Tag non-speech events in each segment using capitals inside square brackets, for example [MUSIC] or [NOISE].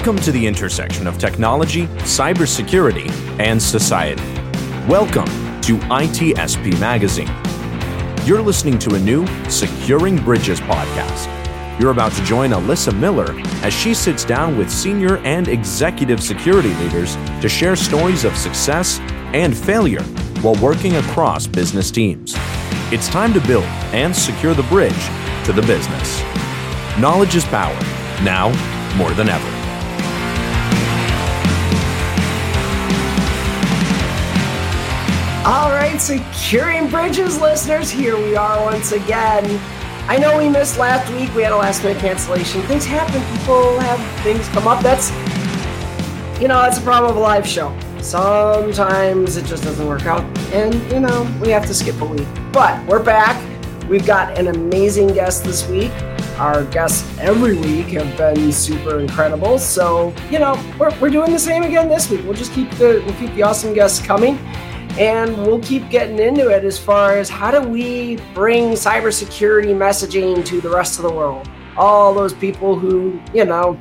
Welcome to the intersection of technology, cybersecurity, and society. Welcome to ITSP Magazine. You're listening to a new Securing Bridges podcast. You're about to join Alyssa Miller as she sits down with senior and executive security leaders to share stories of success and failure while working across business teams. It's time to build and secure the bridge to the business. Knowledge is power, now more than ever. All right, Securing Bridges listeners, here we are once again. I know we missed last week. We had a last minute cancellation. Things happen. People have things come up. That's, you know, that's a problem of a live show. Sometimes it just doesn't work out, and you know we have to skip a week. But we're back. We've got an amazing guest this week. Our guests every week have been super incredible. So you know we're, we're doing the same again this week. We'll just keep the we'll keep the awesome guests coming, and we'll keep getting into it as far as how do we bring cybersecurity messaging to the rest of the world. All those people who you know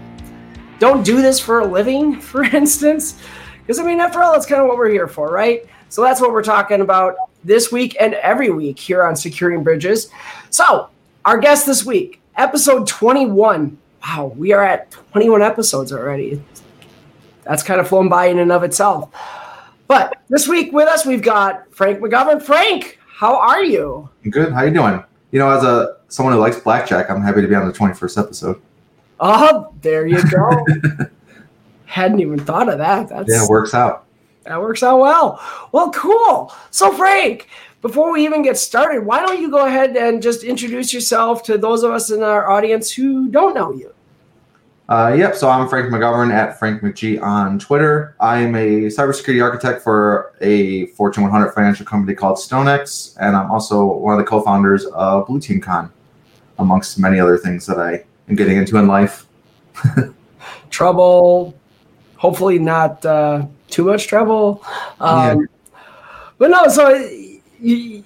don't do this for a living, [LAUGHS] for instance. Because, I mean, after all, that's kind of what we're here for, right? So that's what we're talking about this week and every week here on Securing Bridges. So, our guest this week, episode 21. Wow, we are at 21 episodes already. That's kind of flown by in and of itself. But this week with us, we've got Frank McGovern. Frank, how are you? Good. How you doing? You know, as a someone who likes blackjack, I'm happy to be on the 21st episode. Oh, there you go. [LAUGHS] Hadn't even thought of that. That's Yeah, it works out. That works out well. Well, cool. So, Frank, before we even get started, why don't you go ahead and just introduce yourself to those of us in our audience who don't know you? Uh, yep. So I'm Frank McGovern at Frank McG on Twitter. I'm a cybersecurity architect for a Fortune 100 financial company called StoneX, and I'm also one of the co-founders of Blue Team Con, amongst many other things that I am getting into in life. [LAUGHS] Trouble, hopefully not uh, too much trouble. Um, But no, so you,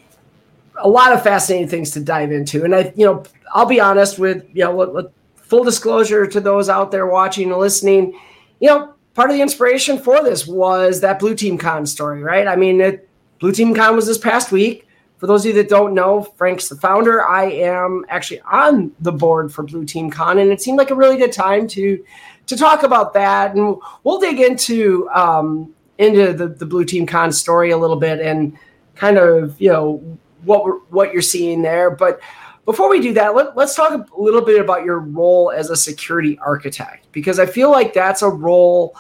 a lot of fascinating things to dive into, and I, you know, I'll be honest with you know, let, let, full disclosure to those out there watching and listening, you know, part of the inspiration for this was that Blue Team Con story, right? I mean, it, Blue Team Con was this past week. For those of you that don't know, Frank's the founder. I am actually on the board for Blue Team Con, and it seemed like a really good time to to talk about that. And we'll dig into um, into the, the Blue Team Con story a little bit and kind of you know what what you're seeing there. But before we do that, let, let's talk a little bit about your role as a security architect because I feel like that's a role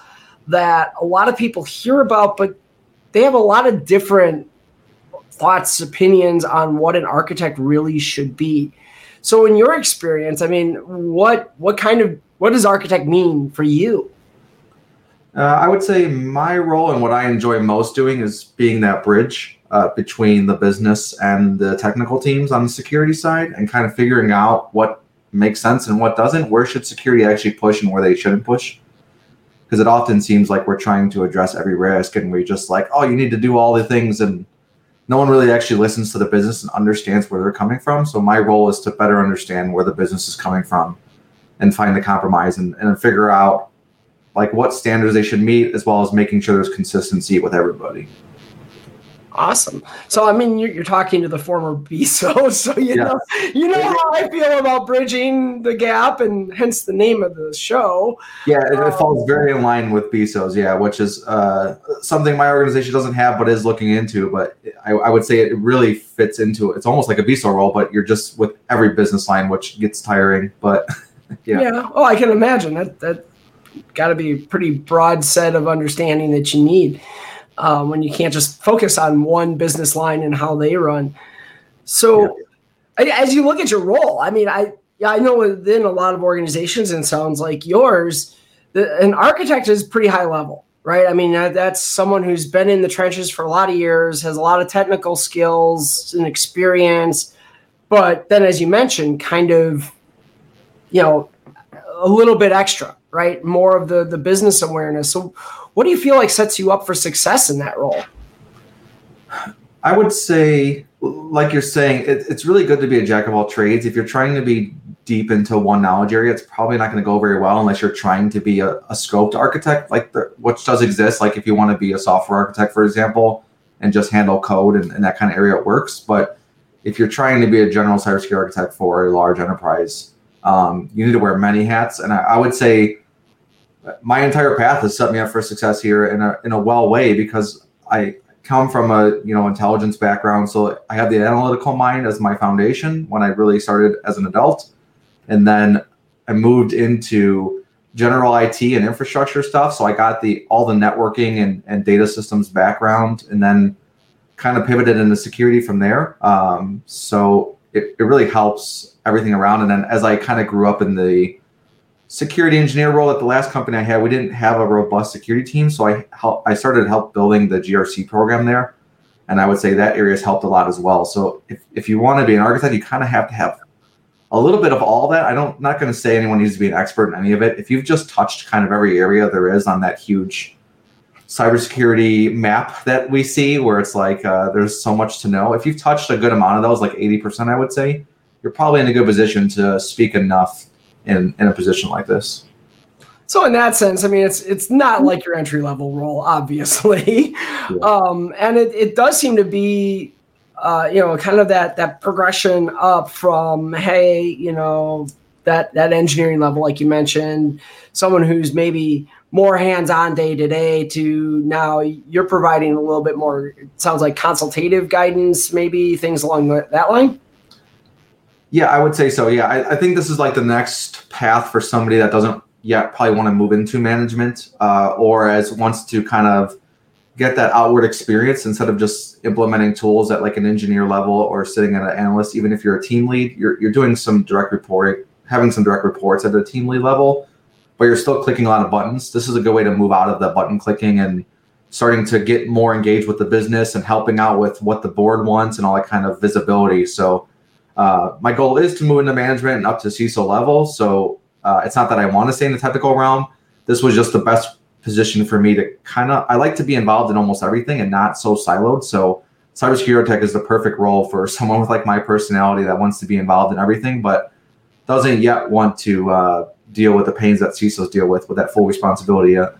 that a lot of people hear about, but they have a lot of different thoughts, opinions on what an architect really should be. So, in your experience, I mean, what what kind of what does architect mean for you? Uh, I would say my role and what I enjoy most doing is being that bridge uh, between the business and the technical teams on the security side and kind of figuring out what makes sense and what doesn't. Where should security actually push and where they shouldn't push? Because it often seems like we're trying to address every risk and we're just like, oh, you need to do all the things. And no one really actually listens to the business and understands where they're coming from. So my role is to better understand where the business is coming from and find the compromise and, and figure out like what standards they should meet as well as making sure there's consistency with everybody. Awesome. So i mean you're, you're talking to the former [LAUGHS] BISO so you yeah. know you know how i feel about bridging the gap and hence the name of the show. Yeah it, um, it falls very in line with BISOs yeah which is uh, something my organization doesn't have but is looking into but I, I would say it really fits into it. It's almost like a BISO role but you're just with every business line which gets tiring but [LAUGHS] yeah. Yeah. Oh i can imagine. That that got to be a pretty broad set of understanding that you need um, when you can't just focus on one business line and how they run. So, yeah. as you look at your role, I mean, I I know within a lot of organizations, and sounds like yours, the, an architect is pretty high level, right? I mean, that, that's someone who's been in the trenches for a lot of years, has a lot of technical skills and experience, but then, as you mentioned, kind of, you know, a little bit extra, right? More of the the business awareness. So, what do you feel like sets you up for success in that role? I would say, like you're saying, it, it's really good to be a jack of all trades. If you're trying to be deep into one knowledge area, it's probably not going to go very well unless you're trying to be a, a scoped architect, like the, which does exist. Like if you want to be a software architect, for example, and just handle code and, and that kind of area, it works. But if you're trying to be a general cybersecurity architect for a large enterprise, um, you need to wear many hats. And I, I, would say my entire path has set me up for success here in a in a well way because I come from a you know intelligence background, so I have the analytical mind as my foundation when I really started as an adult, and then I moved into general IT and infrastructure stuff. So I got the all the networking and, and data systems background, and then kind of pivoted into security from there. Um, so it, it really helps everything around. And then as I kind of grew up in the security engineer role at the last company I had, we didn't have a robust security team. So I help, I started help building the GRC program there. And I would say that area has helped a lot as well. So if, if you want to be an architect, you kind of have to have a little bit of all that. I don't not going to say anyone needs to be an expert in any of it. If you've just touched kind of every area there is on that huge cybersecurity map that we see, where it's like uh, there's so much to know. If you've touched a good amount of those, like 80%, I would say, you're probably in a good position to speak enough in in a position like this. So in that sense, I mean, it's it's not like your entry level role, obviously, [LAUGHS] yeah. um, and it, it does seem to be, uh, you know, kind of that that progression up from hey, you know, that that engineering level, like you mentioned, someone who's maybe more hands on day to day to now you're providing a little bit more. It sounds like consultative guidance, maybe things along that line. Yeah, I would say so. Yeah, I, I, think this is like the next path for somebody that doesn't yet probably want to move into management uh, or as wants to kind of get that outward experience instead of just implementing tools at like an engineer level or sitting at an analyst. Even if you're a team lead, you're, you're doing some direct reporting, having some direct reports at a team lead level, but you're still clicking a lot of buttons. This is a good way to move out of the button clicking and starting to get more engaged with the business and helping out with what the board wants and all that kind of visibility. So uh, my goal is to move into management and up to CISO level. So uh, it's not that I want to stay in the technical realm. This was just the best position for me to kind of. I like to be involved in almost everything and not so siloed. So cybersecurity tech is the perfect role for [LAUGHS] someone with like my personality that wants to be involved in everything, but doesn't yet want to uh, deal with the pains that CISOs deal with with that full responsibility yet.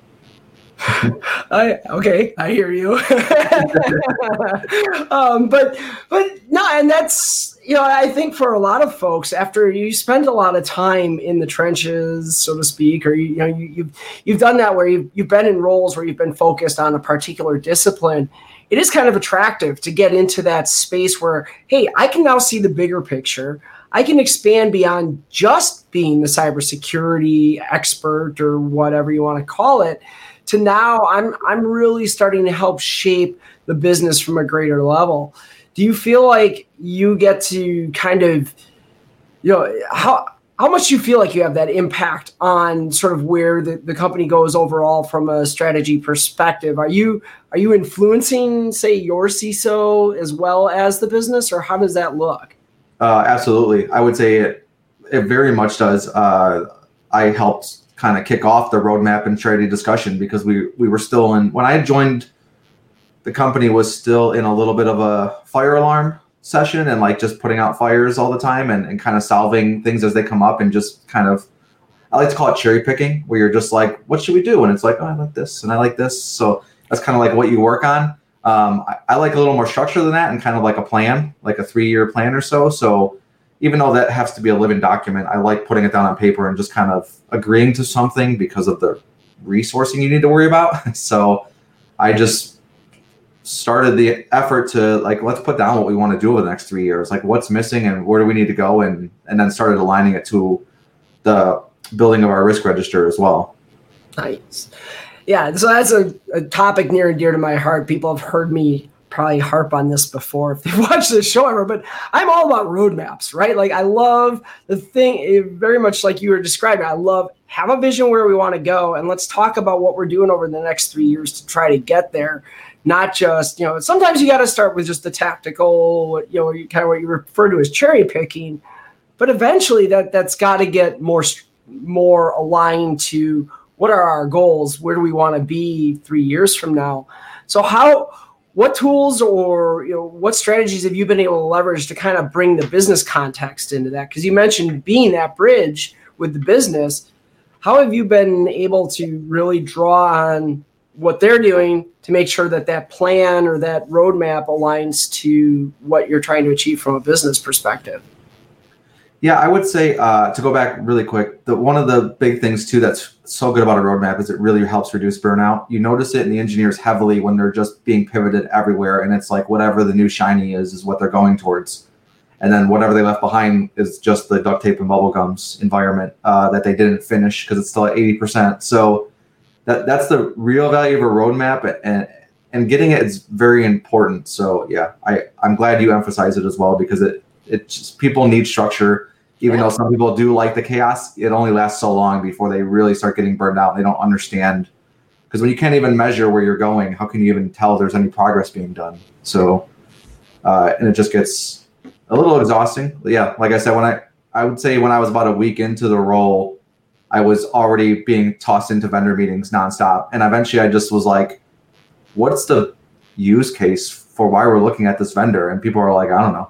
[LAUGHS] I okay, I hear you. [LAUGHS] um, but but no, and that's you know I think for a lot of folks, after you spend a lot of time in the trenches, so to speak, or you, you know you, have you've, you've done that where you've you've been in roles where you've been focused on a particular discipline. It is kind of attractive to get into that space where hey, I can now see the bigger picture. I can expand beyond just being the cybersecurity expert or whatever you want to call it to now I'm I'm really starting to help shape the business from a greater level. Do you feel like you get to kind of you know how how much do you feel like you have that impact on sort of where the, the company goes overall from a strategy perspective? Are you are you influencing, say, your CISO as well as the business, or how does that look? Uh, absolutely, I would say it, it very much does. Uh, I helped kind of kick off the roadmap and strategy discussion because we we were still in when I joined the company was still in a little bit of a fire alarm session and like just putting out fires all the time and, and kind of solving things as they come up and just kind of I like to call it cherry picking where you're just like what should we do? And it's like oh I like this and I like this. So that's kind of like what you work on. Um, I, I like a little more structure than that and kind of like a plan like a three year plan or so. So even though that has to be a living document, I like putting it down on paper and just kind of agreeing to something because of the resourcing you need to worry about. [LAUGHS] so I just started the effort to like let's put down what we want to do over the next three years like what's missing and where do we need to go and and then started aligning it to the building of our risk register as well nice yeah so that's a, a topic near and dear to my heart people have heard me probably harp on this before if they've [LAUGHS] watched this show ever, but I'm all about roadmaps, right? Like I love the thing eh, very much like you were describing. I love have a vision where we want to go and let's talk about what we're doing over the next three years to try to get there. Not just, you know, sometimes you got to start with just the tactical, you know, kind of what you refer to as cherry picking, but eventually that that's got to get more more aligned to what are our goals? Where do we want to be three years from now? So how what tools or you know what strategies have you been able to leverage to kind of bring the business context into that? Because you mentioned being that bridge with the business. How have you been able to really draw on what they're doing to make sure that that plan or that roadmap aligns to what you're trying to achieve from a business perspective? Yeah, I would say uh, to go back really quick, that one of the big things too that's so good about a roadmap is it really helps reduce burnout. You notice it in the engineers heavily when they're just being pivoted everywhere, and it's like whatever the new shiny is is what they're going towards, and then whatever they left behind is just the duct tape and bubble gums environment uh, that they didn't finish because it's still at eighty percent. So that that's the real value of a roadmap, and and getting it is very important. So yeah, I I'm glad you emphasize it as well because it it just people need structure even though some people do like the chaos, it only lasts so long before they really start getting burned out. They don't understand because when you can't even measure where you're going, how can you even tell there's any progress being done? So, uh, and it just gets a little exhausting. Yeah, like I said, when I I would say when I was about a week into the role, I was already being tossed into vendor meetings nonstop, and eventually I just was like, "What's the use case for why we're looking at this vendor?" And people are like, "I don't know."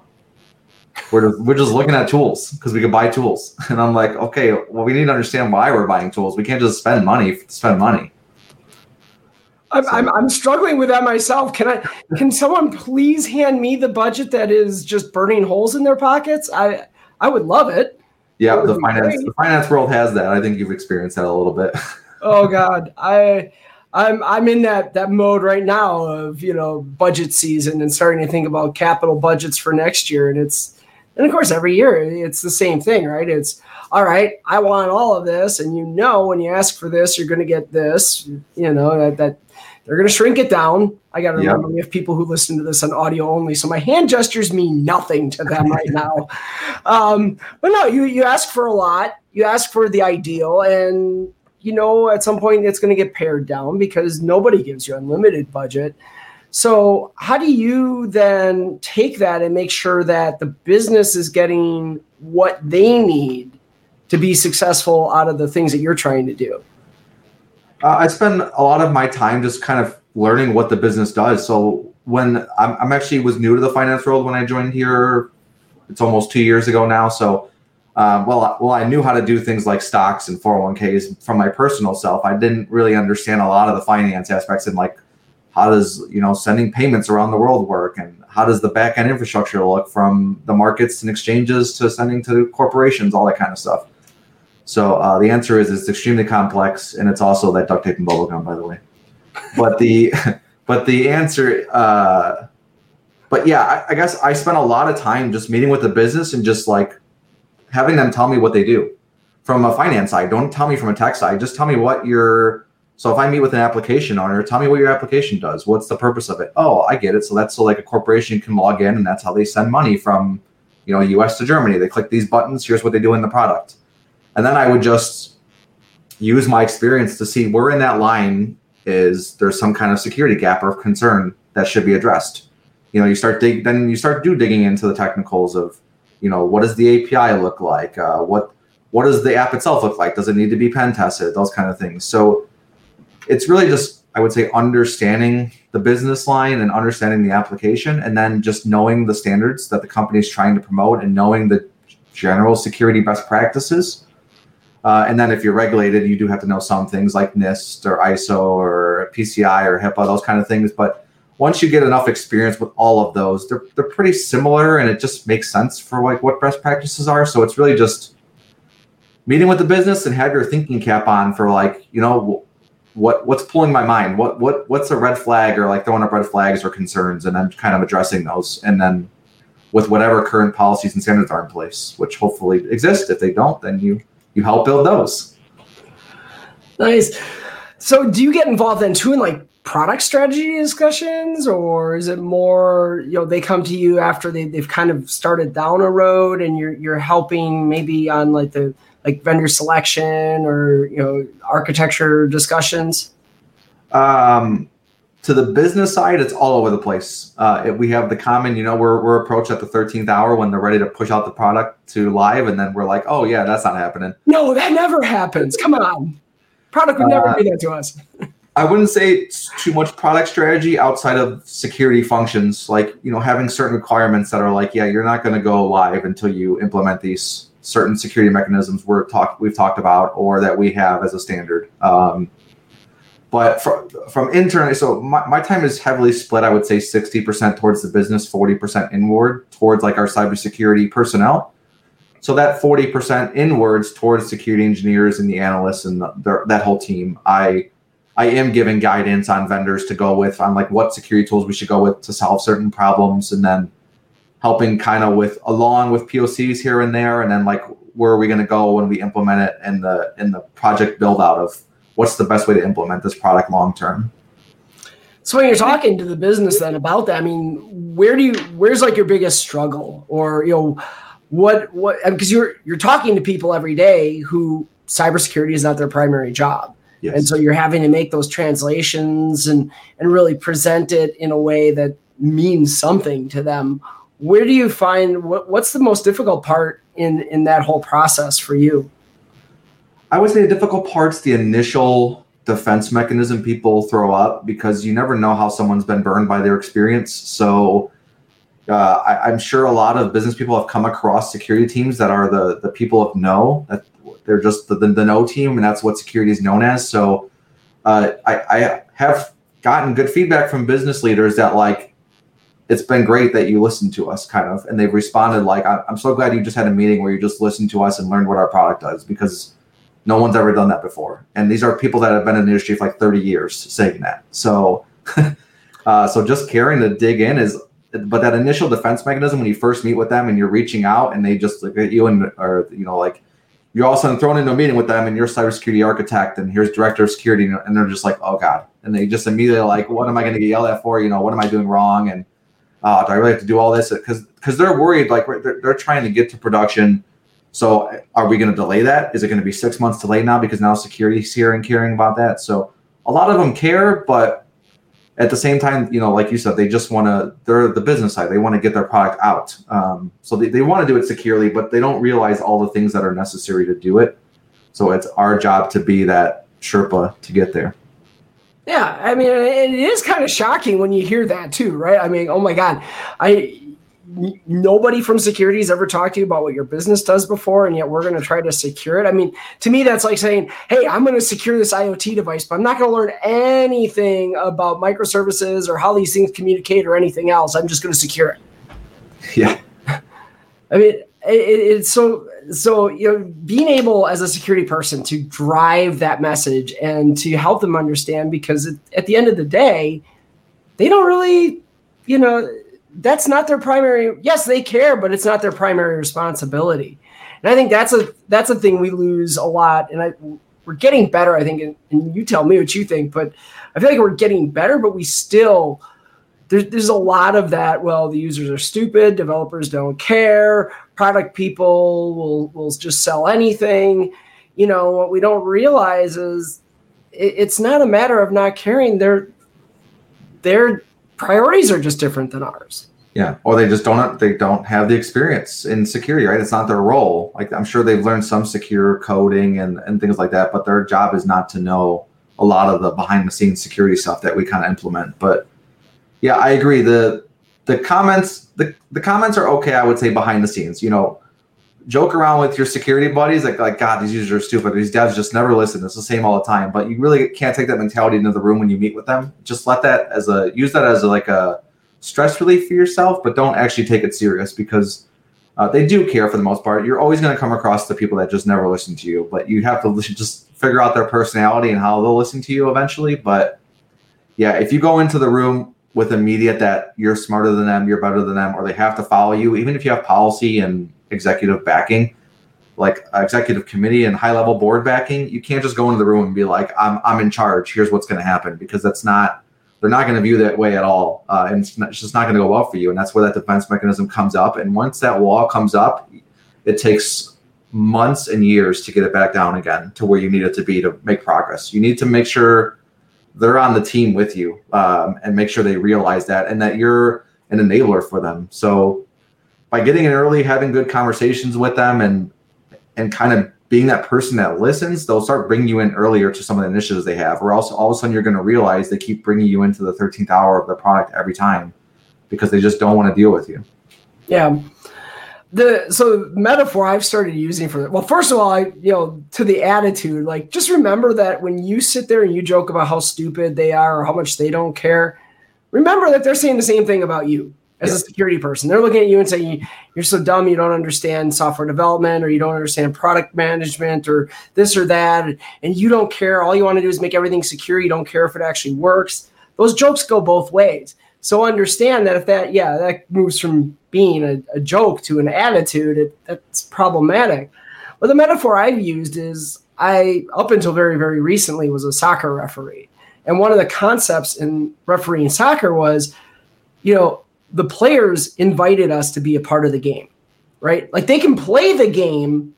we're just, we're just looking at tools because we can buy tools. [LAUGHS] And I'm like, okay, well, we need to understand why we're buying tools. We can't just spend money spend money. I'm, so. I'm, I'm struggling with that myself. Can I? Can someone please hand me the budget that is just burning holes in their pockets? I I would love it. Yeah, the finance great. the finance world has that. I think you've experienced that a little bit. [LAUGHS] oh God, I I'm I'm in that that mode right now of you know budget season and starting to think about capital budgets for next year, and it's and of course, every year it's the same thing, right? It's all right, I want all of this. And you know, when you ask for this, you're going to get this, you know, that, that they're going to shrink it down. I got to remember we have people who listen to this on audio only. So my hand gestures mean nothing to them right [LAUGHS] now. Um, but no, you, you ask for a lot, you ask for the ideal. And, you know, at some point it's going to get pared down because nobody gives you unlimited budget. So, how do you then take that and make sure that the business is getting what they need to be successful out of the things that you're trying to do? Uh, I spend a lot of my time just kind of learning what the business does. So, when I'm, I'm actually was new to the finance world when I joined here, it's almost two years ago now. So, um, well, well, I knew how to do things like stocks and 401ks from my personal self. I didn't really understand a lot of the finance aspects and like how does you know sending payments around the world work and how does the back end infrastructure look from the markets and exchanges to sending to corporations all that kind of stuff so uh, the answer is it's extremely complex and it's also that duct tape and bubble gum, by the way but the [LAUGHS] but the answer uh, but yeah I, I guess i spent a lot of time just meeting with the business and just like having them tell me what they do from a finance side don't tell me from a tech side just tell me what your so if I meet with an application owner, tell me what your application does. What's the purpose of it? Oh, I get it. So that's so like a corporation can log in and that's how they send money from, you know, US to Germany. They click these buttons. Here's what they do in the product. And then I would just use my experience to see where in that line is there's some kind of security gap or concern that should be addressed. You know, you start dig then you start do digging into the technicals of, you know, what does the API look like? Uh, what what does the app itself look like? Does it need to be pen tested? Those kind of things. So it's really just I would say understanding the business line and understanding the application, and then just knowing the standards that the company is trying to promote and knowing the general security best practices. Uh, and then if you're regulated, you do have to know some things like NIST or ISO or PCI or HIPAA, those kind of things. But once you get enough experience with all of those, they're, they're pretty similar and it just makes sense for like what best practices are. So it's really just meeting with the business and have your thinking cap on for like, you know, what what's pulling my mind what what what's a red flag or like throwing up red flags or concerns and then kind of addressing those and then with whatever current policies and standards are in place which hopefully exist if they don't then you you help build those nice so do you get involved then too in like product strategy discussions or is it more you know they come to you after they, they've kind of started down a road and you're you're helping maybe on like the like vendor selection or you know architecture discussions? Um, to the business side, it's all over the place. Uh, we have the common, you know, we're, we're approached at the 13th hour when they're ready to push out the product to live. And then we're like, oh, yeah, that's not happening. No, that never happens. Come on. Product would never uh, do that to us. I wouldn't say it's too much product strategy outside of security functions, like you know having certain requirements that are like, yeah, you're not going to go live until you implement these certain security mechanisms we're talk we've talked about or that we have as a standard. Um, but from, from internally, so my, my time is heavily split. I would say 60% towards the business, 40% inward towards like our cybersecurity personnel. So that 40% inwards towards security engineers and the analysts and the, that whole team, I I am giving guidance on vendors to go with on like what security tools we should go with to solve certain problems and then helping kind of with along with POCs here and there and then like where are we going to go when we implement it in the in the project build out of what's the best way to implement this product long term. So when you're talking to the business then about that, I mean, where do you where's like your biggest struggle or you know what what because you're you're talking to people every day who cybersecurity is not their primary job. Yes. And so you're having to make those translations and and really present it in a way that means something to them. Where do you find what, what's the most difficult part in in that whole process for you? I would say the difficult part's the initial defense mechanism people throw up because you never know how someone's been burned by their experience. So uh, I, am sure a lot of business people have come across security teams that are the the people of no that they're just the, the, the no team and that's what security is known as. So uh, I, I have gotten good feedback from business leaders that like it's been great that you listened to us kind of and they've responded like i'm so glad you just had a meeting where you just listened to us and learned what our product does because no one's ever done that before. And these are people that have been in the industry for like 30 years saying that. So, [LAUGHS] uh, so just caring to dig in is, but that initial defense mechanism when you first meet with them and you're reaching out and they just look at you and, are, you know, like you're all of a sudden thrown into a meeting with them and you're cybersecurity architect and here's director of security and they're just like, oh God. And they just immediately like, what am I going to get yelled at for? You know, what am I doing wrong? And uh, do I really have to do all this? Because because they're worried, like they're, they're trying to get to production so are we going to delay that? Is it going to be six months delayed now because now security's here and caring about that? So a lot of them care, but at the same time, you know, like you said, they just want to, they're the business side. They want to get their product out. Um, so they, they want to do it securely, but they don't realize all the things that are necessary to do it. So it's our job to be that Sherpa to get there. Yeah, I mean, it is kind of shocking when you hear that too, right? I mean, oh my God, I nobody from security has ever talked to you about what your business does before and yet we're going to try to secure it. I mean to me that's like saying hey i'm going to secure this iot device but i'm not going to learn anything about microservices or how these things communicate or anything else. I'm just going to secure it. Yeah. [LAUGHS] I mean it, it's so so you know being able as a security person to drive that message and to help them understand because it, at the end of the day they don't really you know that's not their primary yes they care but it's not their primary responsibility. And i think that's a that's a thing we lose a lot. And i we're getting better i think and, you tell me what you think but i feel like we're getting better but we still there's, there's a lot of that well the users are stupid developers don't care product people will will just sell anything. You know what we don't realize is it, it's not a matter of not caring. They're they're priorities are just different than ours. Yeah, or they just don't they don't have the experience in security, right? It's not their role. Like I'm sure they've learned some secure coding and and things like that, but their job is not to know a lot of the behind the scenes security stuff that we kind of implement. But yeah, I agree. The the comments the, the comments are okay, I would say behind the scenes. You know, joke around with your security buddies like like God, these users are stupid. These devs just never listen. It's the same all the time. But you really can't take that mentality into the room when you meet with them. Just let that as a use that as a, like a stress relief for yourself, but don't actually take it serious because uh, they do care for the most part. You're always going to come across the people that just never listen to you, but you have to [LAUGHS] just figure out their personality and how they'll listen to you eventually. But yeah, if you go into the room with a media that you're smarter than them, you're better than them, or they have to follow you, even if you have policy and executive backing, like executive committee and high level board backing, you can't just go into the room and be like, I'm, I'm in charge. Here's what's going to happen because that's not, they're not going to view that way at all. Uh, and it's, not, it's just not going to go well for you. And that's where that defense mechanism comes up. And once that wall comes up, it takes months and years to get it back down again to where you need it to be to make progress. You need to make sure they're on the team with you um, and make sure they realize that and that you're an enabler for them. So by getting in early, having good conversations with them, and and kind of being that person that listens, they'll start bringing you in earlier to some of the initiatives they have, or else all of a sudden you're going to realize they keep bringing you into the 13th hour of the product every time because they just don't want to deal with you. Yeah. The so metaphor I've started using for that well, first of all, I you know to the attitude, like just remember that when you sit there and you joke about how stupid they are or how much they don't care, remember that they're saying the same thing about you as a security person. They're looking at you and saying, You're so dumb, you don't understand software development, or you don't understand product management, or this or that, and you don't care. All you want to do is make everything secure. You don't care if it actually works. Those jokes go both ways. So understand that if that, yeah, that moves from being a, a joke to an attitude, it, that's problematic. But the metaphor I've used is I, up until very, very recently, was a soccer referee. And one of the concepts in refereeing soccer was, you know, the players invited us to be a part of the game, right? Like they can play the game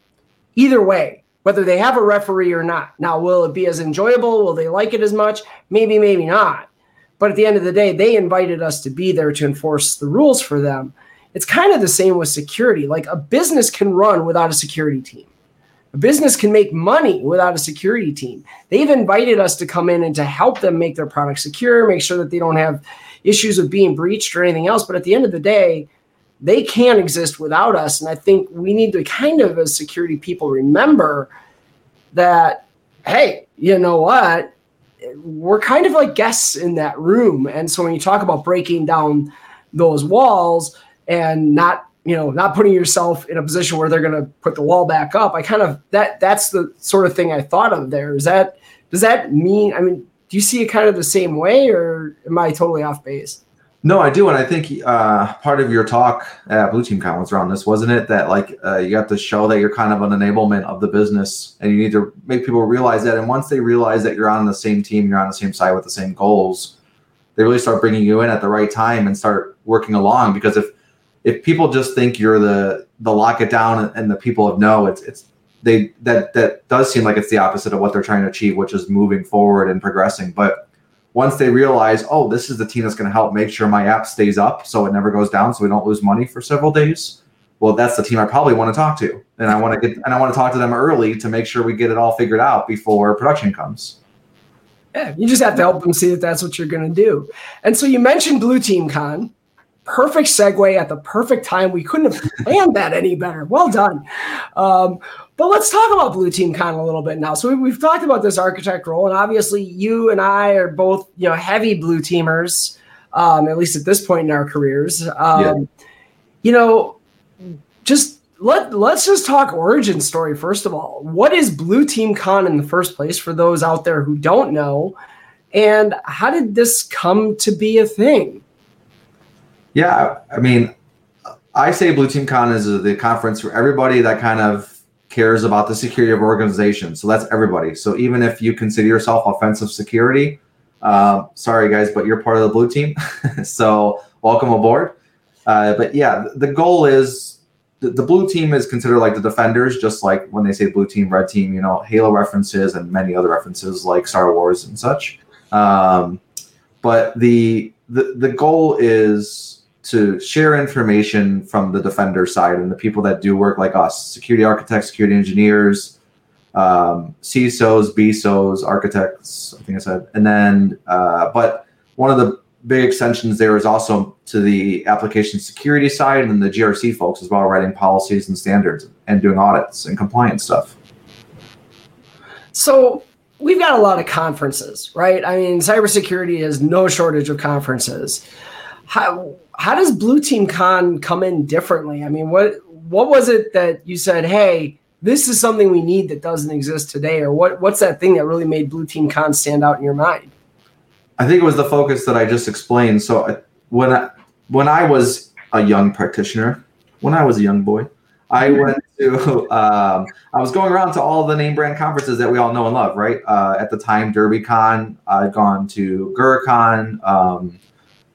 either way, whether they have a referee or not. Now, will it be as enjoyable? Will they like it as much? Maybe, maybe not. But at the end of the day, they invited us to be there to enforce the rules for them. It's kind of the same with security. Like a business can run without a security team. A business can make money without a security team. They've invited us to come in and to help them make their product secure, make sure that they don't have issues with being breached or anything else. But at the end of the day, they can't exist without us. And I think we need to kind of, as security people, remember that, hey, you know what? We're kind of like guests in that room. And so when you talk about breaking down those walls and not, you know, not putting yourself in a position where they're going to put the wall back up, I kind of that that's the sort of thing I thought of there. Is that does that mean? I mean, do you see it kind of the same way, or am I totally off base? No, I do, and I think uh, part of your talk at Blue Team Con was around this, wasn't it? That like uh, you have to show that you're kind of an enablement of the business, and you need to make people realize that. And once they realize that you're on the same team, you're on the same side with the same goals, they really start bringing you in at the right time and start working along. Because if if people just think you're the the lock it down and the people of no, it's it's they that that does seem like it's the opposite of what they're trying to achieve, which is moving forward and progressing. But once they realize, oh, this is the team that's going to help make sure my app stays up so it never goes down, so we don't lose money for several days. Well, that's the team I probably want to talk to, and I want to get and I want to talk to them early to make sure we get it all figured out before production comes. Yeah, you just have to help them see that that's what you're going to do. And so you mentioned Blue Team Con, perfect segue at the perfect time. We couldn't have [LAUGHS] planned that any better. Well done. Um, but let's talk about Blue Team Con a little bit now. So we, have talked about this architect role, and obviously you and I are both you know heavy blue teamers, um, at least at this point in our careers. Um, yeah. You know, just let let's just talk origin story first of all. What is Blue Team Con in the first place for those out there who don't know, and how did this come to be a thing? Yeah, I mean, I say Blue Team Con is the conference for everybody that kind of cares about the security of organizations. So that's everybody. So even if you consider yourself offensive security, uh, sorry guys, but you're part of the blue team. [LAUGHS] so welcome aboard. Uh, but yeah, the goal is the, the, blue team is considered like the defenders, just like when they say blue team, red team, you know, Halo references and many other references like Star Wars and such. Um, but the, the the goal is to share information from the defender side and the people that do work like us security architects security engineers um, BISOs, architects, I think I said, and then, uh, but one of the big extensions there is also to the application security side and the GRC folks as well, writing policies and standards and doing audits and compliance stuff. So we've got a lot of conferences, right? I mean, cybersecurity has no shortage of conferences. How how does Blue Team Con come in differently? I mean, what what was it that you said, hey, this is something we need that doesn't exist today, or what what's that thing that really made Blue Team Con stand out in your mind? I think it was the focus that I just explained. So I, when I, when I was a young practitioner, when I was a young boy, I mm-hmm. went to um, I was going around to all the name brand conferences that we all know and love. Right uh, at the time, DerbyCon. I'd gone to GrrCon. Um,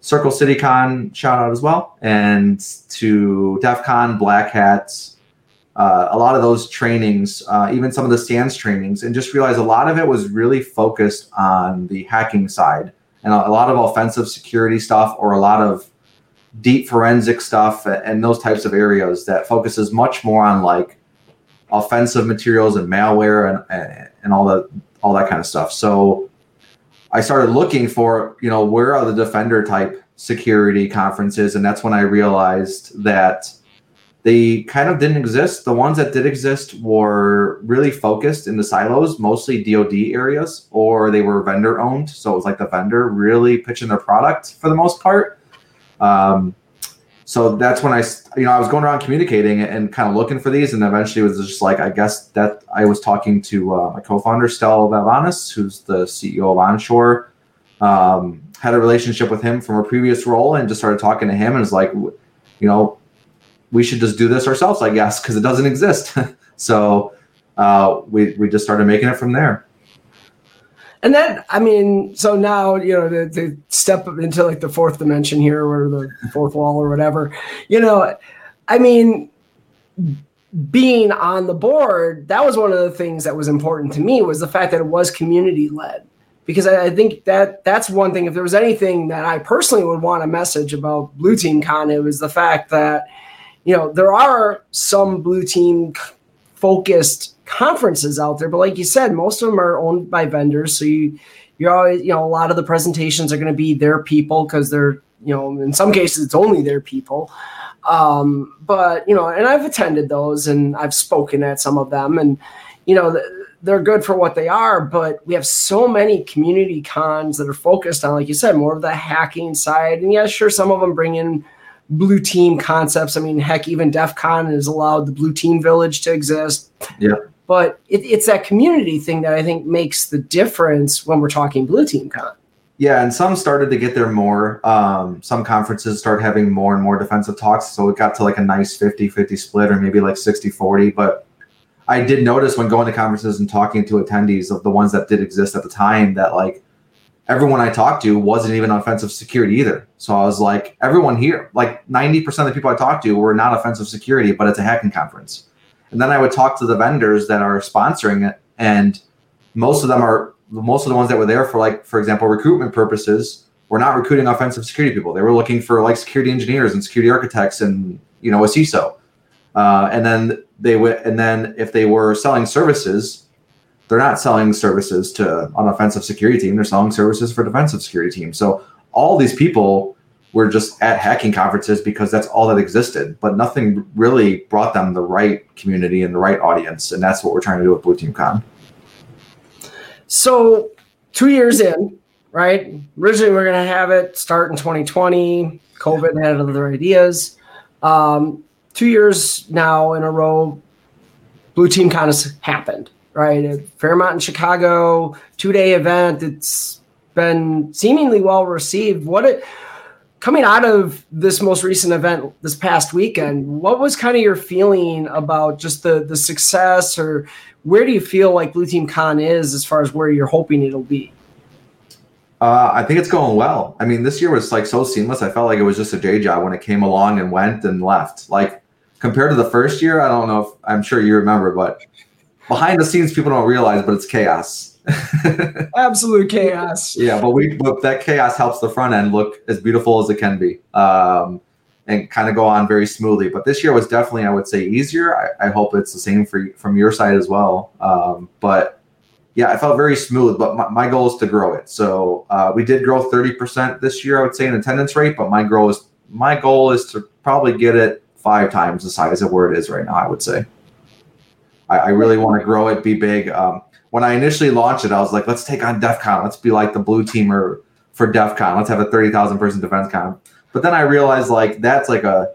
Circle City Con shout out as well, and to DEF CON, Black Hats, uh, a lot of those trainings, uh, even some of the SANS trainings, and just realized a lot of it was really focused on the hacking side and a, lot of offensive security stuff or a lot of deep forensic stuff and those types of areas that focuses much more on like offensive materials and malware and, and and all that all that kind of stuff. So I started looking for, you know, where are the defender type security conferences, and that's when I realized that they kind of didn't exist. The ones that did exist were really focused in the silos, mostly DoD areas, or they were vendor owned. So it was like the vendor really pitching their product for the most part. Um, so that's when I, you know, I was going around communicating and kind of looking for these, and eventually it was just like I guess that I was talking to uh, my co-founder Stel Valavanis, who's the CEO of Onshore. Um, had a relationship with him from a previous role, and just started talking to him, and was like, you know, we should just do this ourselves, I guess, because it doesn't exist. [LAUGHS] so uh, we we just started making it from there. And then, I mean, so now you know the, step into like the fourth dimension here, or the fourth wall, or whatever. You know, I mean, being on the board, that was one of the things that was important to me was the fact that it was community led. Because I, I think that that's one thing. If there was anything that I personally would want a message about Blue Team Con, it was the fact that you know, there are some blue team focused conferences out there, but like you said, most of them are owned by vendors. So you, you're always, you know, a lot of the presentations are going to be their people because they're, you know, in some cases it's only their people. Um, but you know, and I've attended those and I've spoken at some of them, and you know, they're good for what they are. But we have so many community cons that are focused on, like you said, more of the hacking side. And yeah, sure, some of them bring in blue team concepts. I mean, heck, even DEF CON has allowed the blue team village to exist. Yeah. But it, it's that community thing that I think makes the difference when we're talking blue team con. Yeah, and some started to get there more. Um, some conferences start having more and more defensive talks. So it got to like a nice 50 50 split or maybe like 60 40. But I did notice when going to conferences and talking to attendees of the ones that did exist at the time that like everyone I talked to wasn't even offensive security either. So I was like, everyone here, like 90% of the people I talked to were not offensive security, but it's a hacking conference. And then I would talk to the vendors that are sponsoring it, and most of them are most of the ones that were there for like, for example, recruitment purposes were not recruiting offensive security people. They were looking for like security engineers and security architects and you know a CISO. Uh, and then they would, and then if they were selling services, they're not selling services to an offensive security team. They're selling services for defensive security teams. So all these people were just at hacking conferences because that's all that existed, but nothing really brought them the right community and the right audience. And that's what we're trying to do with Blue Team Con. So two years in, right? Originally, we are going to have it start in 2020. COVID had other ideas. Um, two years now in a row, Blue Team Con has happened right? At Fairmont in Chicago, two day event. It's been seemingly well received. What it coming out of this most recent event this past weekend, what was kind of your feeling about just the the success or where do you feel like Blue Team Con is as far as where you're hoping it'll be? Uh, I think it's going well. I mean, this year was like so seamless. I felt like it was just a day job when it came along and went and left. Like compared to the first year, I don't know if I'm sure you remember, but behind the scenes people don't realize, but it's chaos. [LAUGHS] Absolute chaos. Yeah, but we but that chaos helps the front end look as beautiful as it can be. Um, and kind of go on very smoothly. But this year was definitely, I would say, easier. I, I hope it's the same for from your side as well. Um, but yeah, I felt very smooth. But my, my goal is to grow it. So uh, we did grow thirty percent this year, I would say, in attendance rate. But my goal is my goal is to probably get it five times the size of where it is right now. I would say. I, I really want to grow it, be big. Um, when I initially launched it, I was like, let's take on DEF CON. Let's be like the blue teamer for DEF CON. Let's have a 30,000 person defense con. But then I realized like that's like a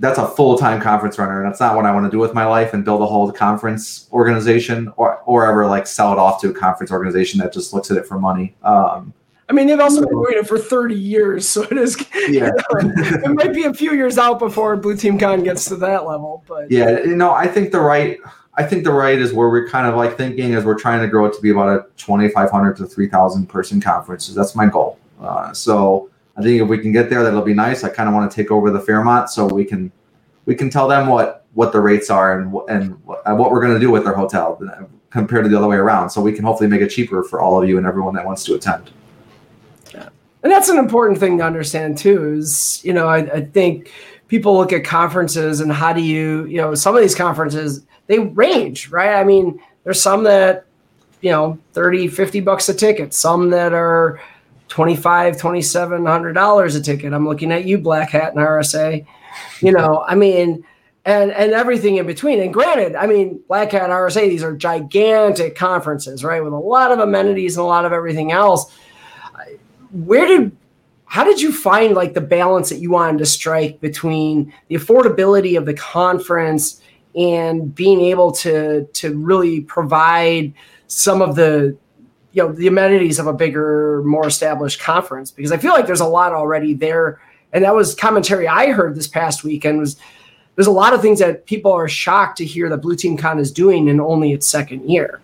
that's a full-time conference runner and that's not what I want to do with my life and build a whole conference organization or or ever like sell it off to a conference organization that just looks at it for money. Um, I mean, they've also been doing it for 30 years, so it is. Yeah, you [LAUGHS] know, it might be a few years out before Blue Team Con gets to that level, but yeah, you know, I think the right, I think the right is where we're kind of like thinking as we're trying to grow it to be about a 2,500 to 3,000 person conference. So That's my goal. Uh, so I think if we can get there, that'll be nice. I kind of want to take over the Fairmont so we can we can tell them what what the rates are and and what we're going to do with their hotel compared to the other way around. So we can hopefully make it cheaper for all of you and everyone that wants to attend and that's an important thing to understand too is you know I, I, think people look at conferences and how do you, you know, some of these conferences, they range, right? I mean, there's some that, you know, 30, 50 bucks a ticket, some that are 25, 2700 dollars a ticket. I'm looking at you, Black Hat and RSA. You know, I mean, and and everything in between. And granted, I mean, Black Hat and RSA, these are gigantic conferences, right, with a lot of amenities and a lot of everything else. Where did how did you find like the balance that you wanted to strike between the affordability of the conference and being able to to really provide some of the you know the amenities of a bigger more established conference? Because i feel like there's a lot already there. And that was commentary i heard this past weekend was there's a lot of things that people are shocked to hear that blue team con is doing in only its second year.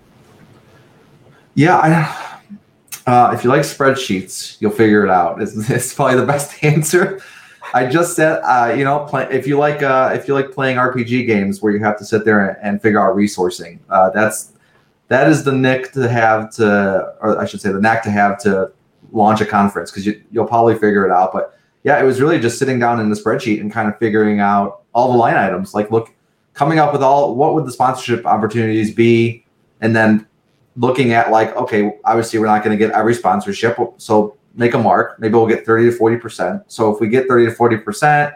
Yeah I, uh, if you like spreadsheets, you'll figure it out. It's, [LAUGHS] it's probably the best [LAUGHS] answer. I just said, uh, you know, play, if you like, uh, if you like playing RPG games where you have to sit there and, and figure out resourcing, uh, that's that is the nick to have to, or I should say, the knack to have to launch a conference because you, you'll probably figure it out. But yeah, it was really just sitting down in the spreadsheet and kind of figuring out all the line items. Like, look, coming up with all what would the sponsorship opportunities be, and then looking at like, okay, obviously we're not going to get every sponsorship, so make a mark. Maybe we'll get 30 to 40 percent. So if we get 30 to 40 percent,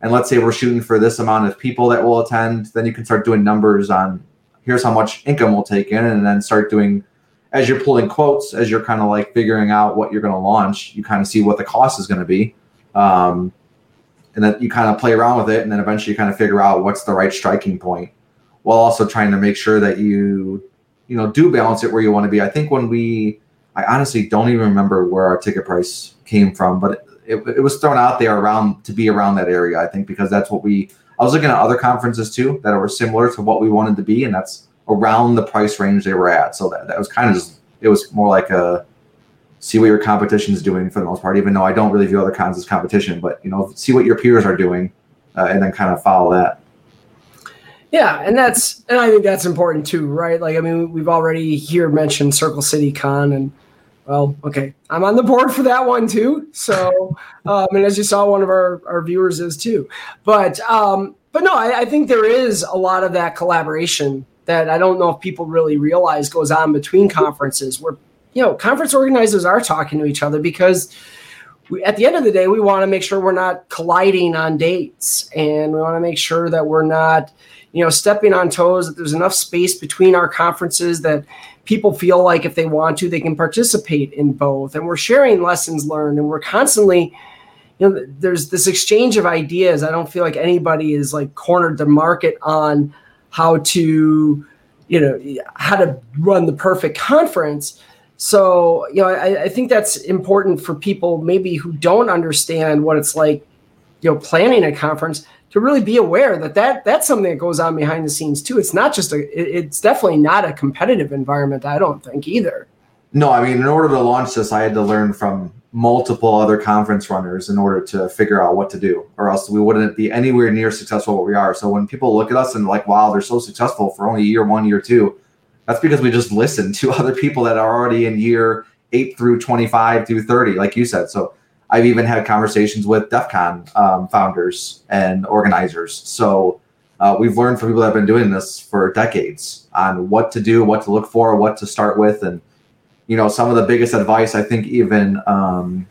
and let's say we're shooting for this amount of people that will attend, then you can start doing numbers on here's how much income we'll take in, and then start doing as you're pulling quotes, as you're kind of like figuring out what you're going to launch, you kind of see what the cost is going to be. Um, and then you kind of play around with it, and then eventually you kind of figure out what's the right striking point, while also trying to make sure that you you know do balance it where you want to be. I think when we, I honestly don't even remember where our ticket price came from, but it, it, was thrown out there around to be around that area. I think because that's what we. I was looking at other conferences too that were similar to what we wanted to be, and that's around the price range they were at. So that, that was kind of just it was more like a see what your competition is doing for the most part. Even though I don't really view other cons as competition, but you know see what your peers are doing, uh, and then kind of follow that. Yeah, and that's and I think that's important too, right? Like I mean, we've already here mentioned Circle City Con, and well, okay, I'm on the board for that one too. So, [LAUGHS] um, and as you saw, one of our our viewers is too. But um, but no, I, I think there is a lot of that collaboration that I don't know if people really realize goes on between conferences, where you know conference organizers are talking to each other because. We, at the end of the day, we want to make sure we're not colliding on dates, and we want to make sure that we're not, you know, stepping on toes, that there's enough space between our conferences that people feel like if they want to, they can participate in both. And we're sharing lessons learned and we're constantly, you know, there's this exchange of ideas. I don't feel like anybody is like cornered the market on how to, you know, how to run the perfect conference. So, you know, I, I think that's important for people maybe who don't understand what it's like, you know, planning a conference to really be aware that, that that's something that goes on behind the scenes too. It's not just a, it's definitely not a competitive environment. I don't think either. No, I mean, in order to launch this, I had to learn from multiple other conference runners in order to figure out what to do, or else we wouldn't be anywhere near successful what we are. So when people look at us and like, wow, they're so successful for only year one, year two, that's because we just listen [LAUGHS] to other people that are already in year eight through 25 through 30, like you said. So I've even had conversations with DEF CON um, founders and organizers. So uh, we've learned from people that have been doing this for decades on what to do, what to look for, what to start with. And, you know, some of the biggest advice I think even um,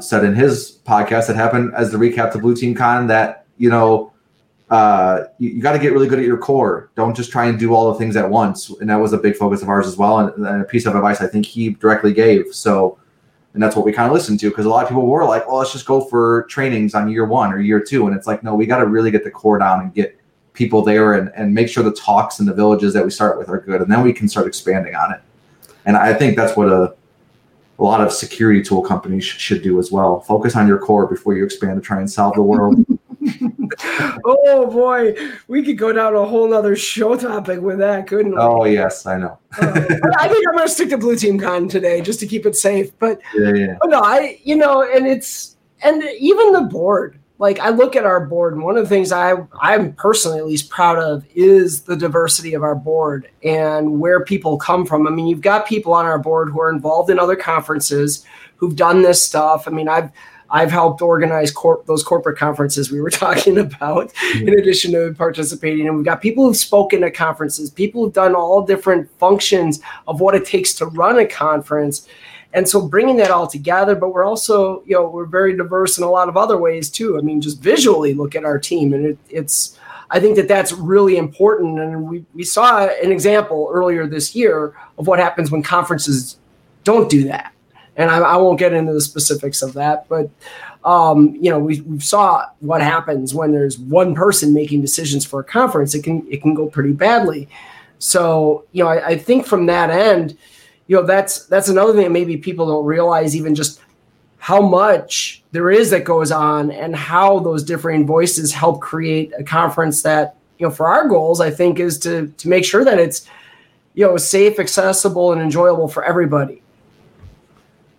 said in his podcast that happened as the recap to Blue Team Con that, you know, uh, you, you got to get really good at your core. Don't just try and do all the things at once. And that was a big focus of ours as well. And, and a piece of advice I think he directly gave. So, and that's what we kind of listened to because a lot of people were like, well, let's just go for trainings on year one or year two. And it's like, no, we got to really get the core down and get people there and, and make sure the talks and the villages that we start with are good. And then we can start expanding on it. And I think that's what a, a lot of security tool companies sh- should do as well. Focus on your core before you expand to try and solve the world. [LAUGHS] oh boy, we could go down a whole other show topic with that, couldn't we? Oh yes, I know. [LAUGHS] uh, I think I'm gonna stick to Blue Team Con today just to keep it safe. But, yeah, yeah. but no, I you know, and it's and even the board. Like I look at our board, and one of the things I I'm personally at least proud of is the diversity of our board and where people come from. I mean, you've got people on our board who are involved in other conferences who've done this stuff. I mean, I've I've helped organize corp- those corporate conferences we were [LAUGHS] talking about, mm-hmm. in addition to participating. And we've got people who've spoken at conferences, people who've done all different functions of what it takes to run a conference. And so bringing that all together, but we're also, you know, we're very diverse in a lot of other ways too. I mean, just visually look at our team, and it, it's, I think that that's really important. And we, we saw an example earlier this year of what happens when conferences don't do that and I, I, won't get into the specifics of that, but um, you know, we, we saw what happens when there's one person making decisions for a conference. It can it can go pretty badly. So you know, I, I think from that end, you know, that's that's another thing that maybe people don't realize, even just how much there is that goes on, and how those differing voices help create a conference that you know, for our goals, I think is to to make sure that it's you know safe, accessible, and enjoyable for everybody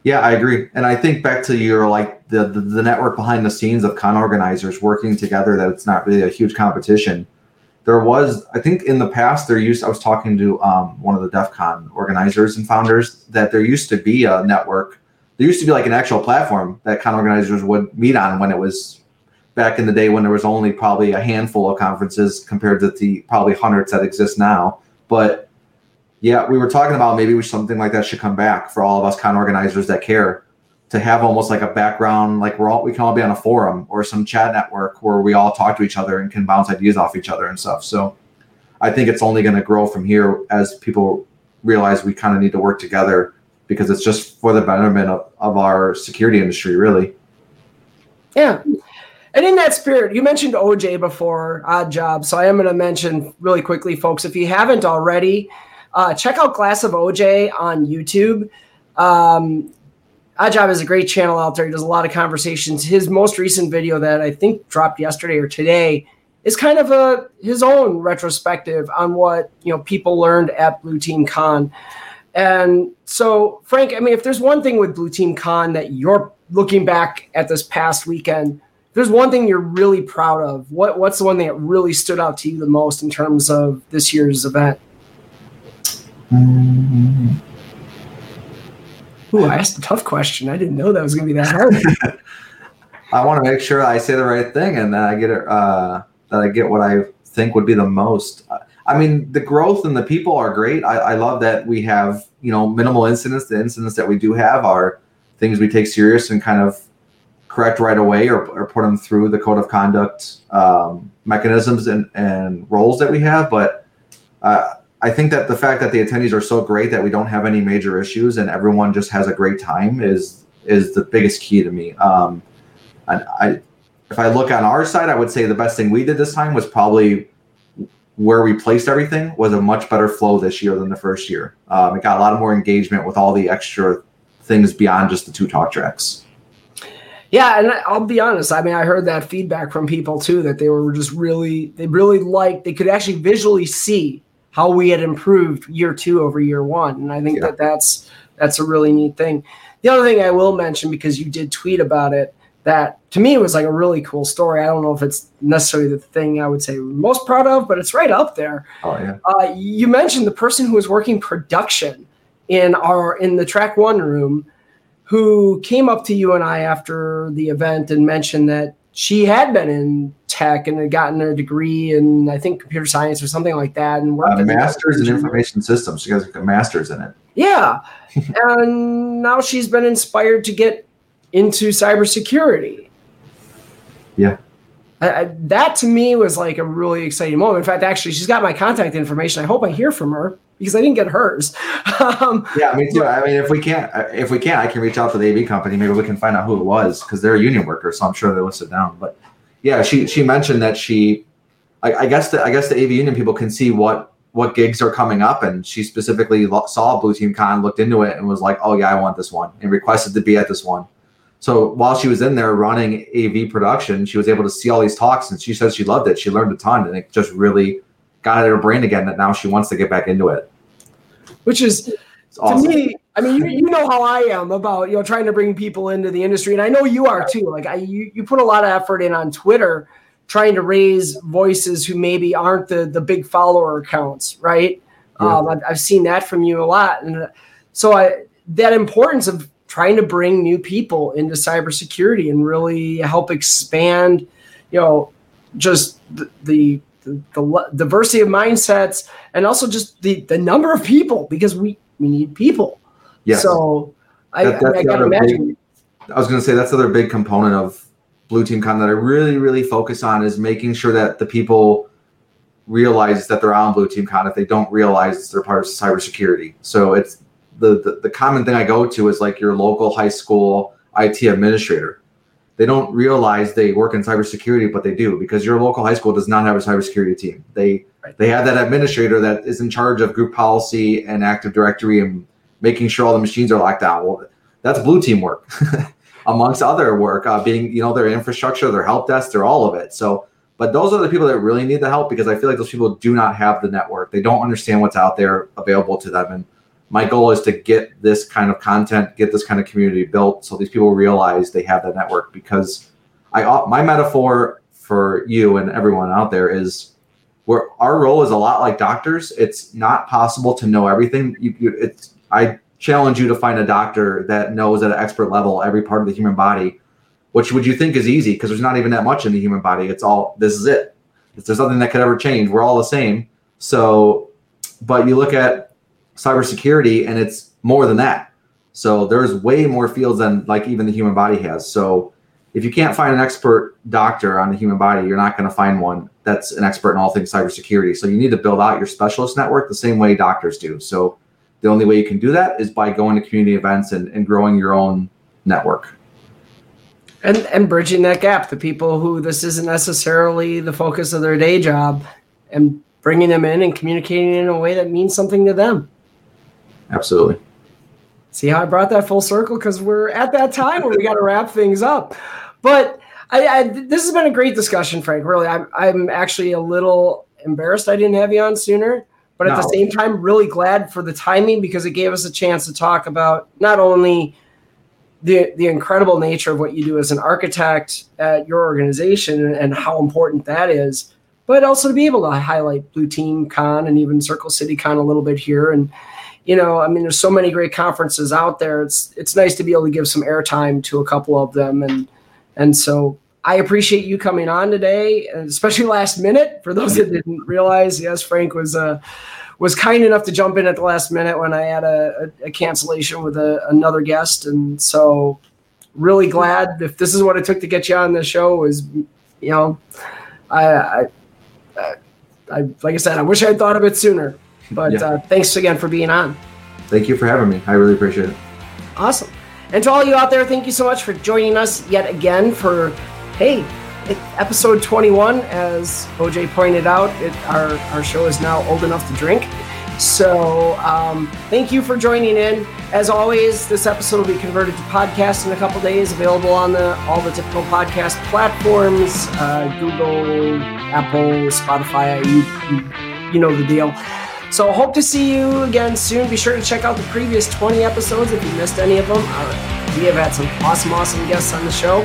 yeah, I agree. And I think back to your like the, the, the network behind the scenes of con organizers working together that it's not really a huge competition. There was, I think in the past there used I was talking to um, one of the DEF CON organizers and founders that there used to be a network. There used to be like an actual platform that con organizers would meet on when it was back in the day when there was only probably a handful of conferences compared to the probably hundreds that exist now. But yeah, we were talking about maybe something like that should come back for all of us con organizers that care to have almost like a background, like we're all we can all be on a forum or some chat network where we all talk to each other and can bounce ideas off each other and stuff. So I think it's only going to grow from here as people realize we kind of need to work together because it's just for the betterment of, of our security industry, really. Yeah. And in that spirit, you mentioned OJ before, Odd Job. So I am going to mention really quickly, folks, if you haven't already, uh, check out Glass of OJ on YouTube. Um, Oddjob is a great channel out there. He does a lot of conversations. His most recent video that I think dropped yesterday or today is kind of a his own retrospective on what you know people learned at Blue Team Con. And so, Frank, I mean, if there's one thing with Blue Team Con that you're looking back at this past weekend, there's one thing you're really proud of. What what's the one thing that really stood out to you the most in terms of this year's event? Ooh, I asked a tough question. I didn't know that was going to be that hard. [LAUGHS] I want to make sure I say the right thing and that I get it. Uh, that I get what I think would be the most. I mean, the growth and the people are great. I, I love that we have you know minimal incidents. The incidents that we do have are things we take serious and kind of correct right away or, or put them through the code of conduct um, mechanisms and, and roles that we have. But uh, I think that the fact that the attendees are so great that we don't have any major issues and everyone just has a great time is is the biggest key to me. Um, and I, if I look on our side, I would say the best thing we did this time was probably where we placed everything was a much better flow this year than the first year. Um, it got a lot more engagement with all the extra things beyond just the two talk tracks. Yeah, and I'll be honest. I mean, I heard that feedback from people too that they were just really, they really liked, they could actually visually see how we had improved year two over year one. And I think yeah. that that's that's a really neat thing. The other thing I will mention because you did tweet about it that to me was like a really cool story. I don't know if it's necessarily the thing I would say most proud of, but it's right up there. Oh yeah. Uh, you mentioned the person who was working production in our in the track one room, who came up to you and I after the event and mentioned that she had been in tech and had gotten a degree in I think computer science or something like that, and worked. Uh, masters in information systems. She has a master's in it. Yeah, [LAUGHS] and now she's been inspired to get into cybersecurity. Yeah. I, I, that to me was like a really exciting moment. In fact, actually, she's got my contact information. I hope I hear from her because I didn't get hers. [LAUGHS] um, yeah, me too. I mean, if we can't, if we can't, I can reach out to the AV company. Maybe we can find out who it was because they're a union worker, so I'm sure they listed down. But yeah, she she mentioned that she, I, I guess the I guess the AV Union people can see what what gigs are coming up, and she specifically saw Blue Team Con, looked into it, and was like, "Oh yeah, I want this one," and requested to be at this one. So while she was in there running AV production, she was able to see all these talks, and she says she loved it. She learned a ton, and it just really got in her brain again that now she wants to get back into it. Which is awesome. to me, I mean, you, you know how I am about you know trying to bring people into the industry, and I know you are too. Like I, you, you put a lot of effort in on Twitter, trying to raise voices who maybe aren't the the big follower accounts, right? Yeah. Um, I've, I've seen that from you a lot, and so I that importance of trying to bring new people into cybersecurity and really help expand, you know, just the, the the, the, diversity of mindsets and also just the, the number of people because we, we need people. Yes. So I, that, I, I can imagine. Big, I was going to say that's another big component of Blue Team Con that I really, really focus on is making sure that the people realize that they're on Blue Team Con if they don't realize they're part of cybersecurity. So it's the, the, the common thing I go to is like your local high school IT administrator. They don't realize they work in cybersecurity, but they do because your local high school does not have a cybersecurity team. They right. they have that administrator that is in charge of group policy and Active Directory and making sure all the machines are locked down. Well, that's blue team work, [LAUGHS] amongst other work, uh, being you know their infrastructure, their help desk, they're all of it. So, but those are the people that really need the help because I feel like those people do not have the network. They don't understand what's out there available to them, and my goal is to get this kind of content, get this kind of community built, so these people realize they have that network. Because I, uh, my metaphor for you and everyone out there is where our role is a lot like doctors. It's not possible to know everything. You, you, it's I challenge you to find a doctor that knows at an expert level every part of the human body, which would you think is easy because there's not even that much in the human body. It's all this is it. If there's nothing that could ever change, we're all the same. So, but you look at cybersecurity and it's more than that. So there's way more fields than like even the human body has. So if you can't find an expert doctor on the human body, you're not going to find one that's an expert in all things cybersecurity. So you need to build out your specialist network the same way doctors do. So the only way you can do that is by going to community events and, and growing your own network. And, and bridging that gap, the people who this isn't necessarily the focus of their day job, and bringing them in and communicating in a way that means something to them. Absolutely. See how I brought that full circle? Because we're at that time where we got to wrap things up. But I, I, this has been a great discussion, Frank. Really, I'm, I'm actually a little embarrassed I didn't have you on sooner. But at no. the same time, really glad for the timing because it gave us a chance to talk about not only the the incredible nature of what you do as an architect at your organization and how important that is, but also to be able to highlight Blue Team Con and even Circle City Con a little bit here and you know, I mean, there's so many great conferences out there. It's it's nice to be able to give some airtime to a couple of them, and and so I appreciate you coming on today, especially [LAUGHS] last minute. For those that didn't realize, yes, Frank was uh, was kind enough to jump in at the last minute when I had a, a, a cancellation with a, another guest, and so really glad if this is what it took to get you on the show. Was you know, I, I, I like I said, I wish I had thought of it sooner. But yeah. uh, thanks again for being on. Thank you for having me. I really appreciate it. Awesome. And to all you out there, thank you so much for joining us yet again for, hey, episode 21. As OJ pointed out, it, our, our show is now old enough to drink. So um, thank you for joining in. As always, this episode will be converted to podcast in a couple days, available on the all the typical podcast platforms: uh, Google, Apple, Spotify. You, you, you know the deal. So hope to see you again soon. Be sure to check out the previous 20 episodes if you missed any of them. Uh, we have had some awesome, awesome guests on the show.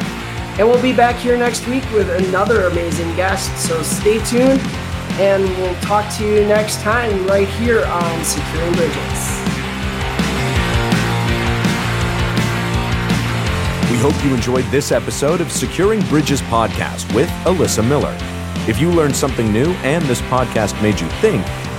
And we'll be back here next week with another amazing guest. So stay tuned and we'll talk to you next time right here on Securing Bridges. We hope you enjoyed this episode of Securing Bridges podcast with Alyssa Miller. If you learned something new and this podcast made you think,